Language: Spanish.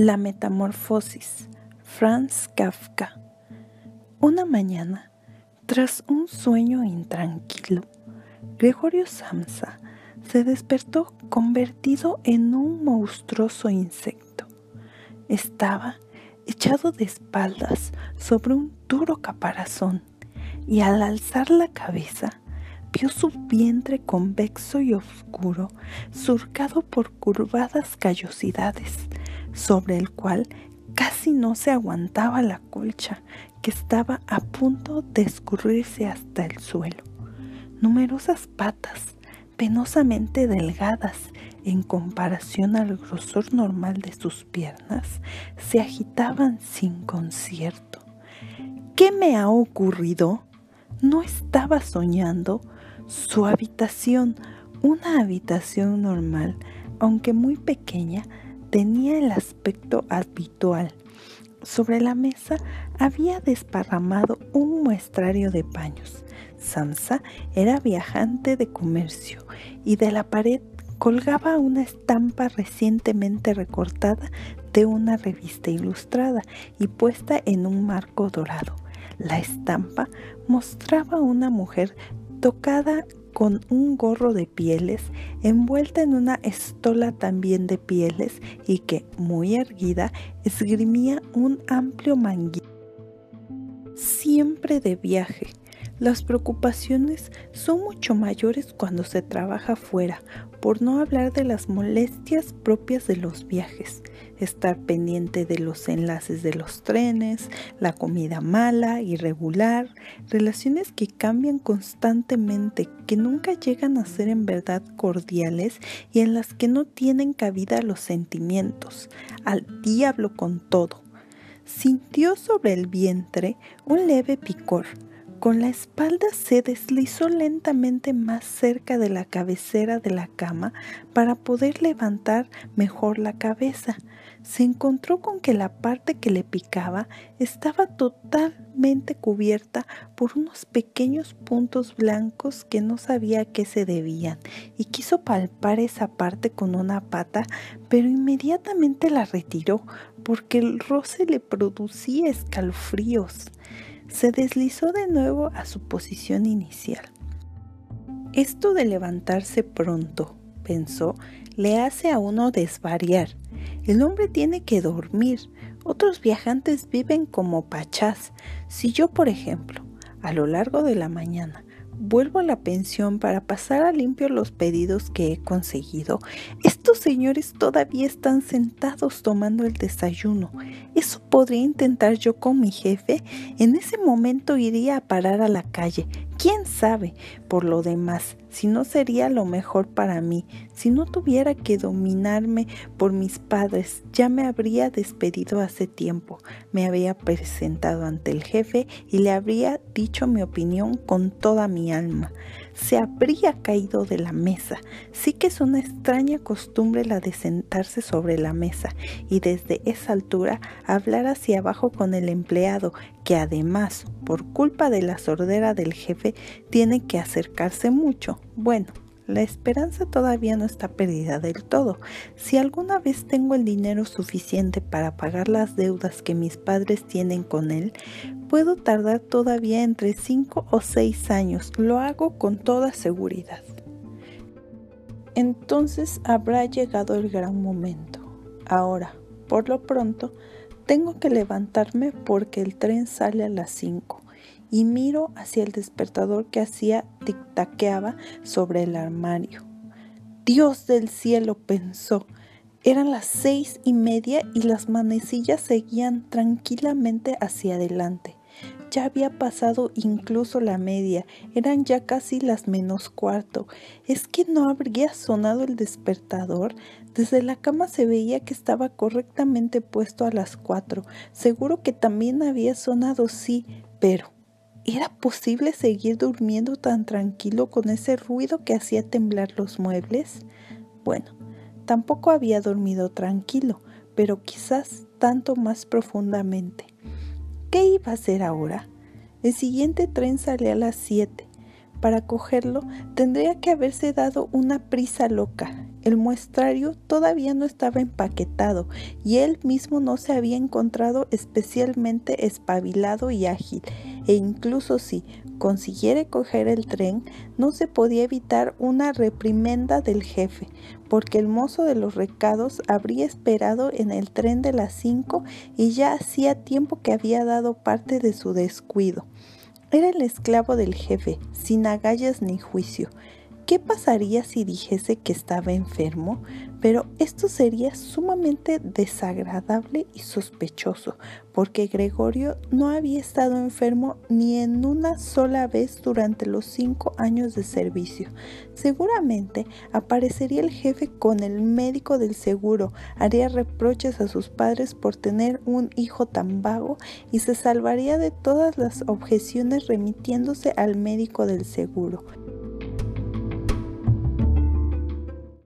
La Metamorfosis, Franz Kafka. Una mañana, tras un sueño intranquilo, Gregorio Samsa se despertó convertido en un monstruoso insecto. Estaba echado de espaldas sobre un duro caparazón y al alzar la cabeza vio su vientre convexo y oscuro surcado por curvadas callosidades sobre el cual casi no se aguantaba la colcha que estaba a punto de escurrirse hasta el suelo. Numerosas patas, penosamente delgadas en comparación al grosor normal de sus piernas, se agitaban sin concierto. ¿Qué me ha ocurrido? No estaba soñando. Su habitación, una habitación normal, aunque muy pequeña, tenía el aspecto habitual. Sobre la mesa había desparramado un muestrario de paños. Samsa era viajante de comercio y de la pared colgaba una estampa recientemente recortada de una revista ilustrada y puesta en un marco dorado. La estampa mostraba una mujer tocada con un gorro de pieles, envuelta en una estola también de pieles y que, muy erguida, esgrimía un amplio manguito. Siempre de viaje, las preocupaciones son mucho mayores cuando se trabaja fuera, por no hablar de las molestias propias de los viajes, estar pendiente de los enlaces de los trenes, la comida mala, irregular, relaciones que cambian constantemente, que nunca llegan a ser en verdad cordiales y en las que no tienen cabida los sentimientos, al diablo con todo. Sintió sobre el vientre un leve picor, con la espalda se deslizó lentamente más cerca de la cabecera de la cama para poder levantar mejor la cabeza. Se encontró con que la parte que le picaba estaba totalmente cubierta por unos pequeños puntos blancos que no sabía a qué se debían y quiso palpar esa parte con una pata, pero inmediatamente la retiró porque el roce le producía escalofríos se deslizó de nuevo a su posición inicial. Esto de levantarse pronto, pensó, le hace a uno desvariar. El hombre tiene que dormir. Otros viajantes viven como pachás. Si yo, por ejemplo, a lo largo de la mañana vuelvo a la pensión para pasar a limpio los pedidos que he conseguido. Estos señores todavía están sentados tomando el desayuno. Eso podría intentar yo con mi jefe. En ese momento iría a parar a la calle. ¿Quién sabe? Por lo demás, si no sería lo mejor para mí, si no tuviera que dominarme por mis padres, ya me habría despedido hace tiempo, me había presentado ante el jefe y le habría dicho mi opinión con toda mi alma se habría caído de la mesa. Sí que es una extraña costumbre la de sentarse sobre la mesa y desde esa altura hablar hacia abajo con el empleado, que además, por culpa de la sordera del jefe, tiene que acercarse mucho. Bueno, la esperanza todavía no está perdida del todo. Si alguna vez tengo el dinero suficiente para pagar las deudas que mis padres tienen con él, puedo tardar todavía entre 5 o 6 años. Lo hago con toda seguridad. Entonces habrá llegado el gran momento. Ahora, por lo pronto, tengo que levantarme porque el tren sale a las 5 y miro hacia el despertador que hacía tic-taqueaba sobre el armario. Dios del cielo pensó. Eran las seis y media y las manecillas seguían tranquilamente hacia adelante. Ya había pasado incluso la media, eran ya casi las menos cuarto. ¿Es que no habría sonado el despertador? Desde la cama se veía que estaba correctamente puesto a las cuatro. Seguro que también había sonado, sí, pero ¿Era posible seguir durmiendo tan tranquilo con ese ruido que hacía temblar los muebles? Bueno, tampoco había dormido tranquilo, pero quizás tanto más profundamente. ¿Qué iba a hacer ahora? El siguiente tren salía a las siete. Para cogerlo tendría que haberse dado una prisa loca. El muestrario todavía no estaba empaquetado y él mismo no se había encontrado especialmente espabilado y ágil, e incluso si consiguiera coger el tren, no se podía evitar una reprimenda del jefe, porque el mozo de los recados habría esperado en el tren de las cinco y ya hacía tiempo que había dado parte de su descuido. Era el esclavo del jefe, sin agallas ni juicio. ¿Qué pasaría si dijese que estaba enfermo? Pero esto sería sumamente desagradable y sospechoso, porque Gregorio no había estado enfermo ni en una sola vez durante los cinco años de servicio. Seguramente aparecería el jefe con el médico del seguro, haría reproches a sus padres por tener un hijo tan vago y se salvaría de todas las objeciones remitiéndose al médico del seguro.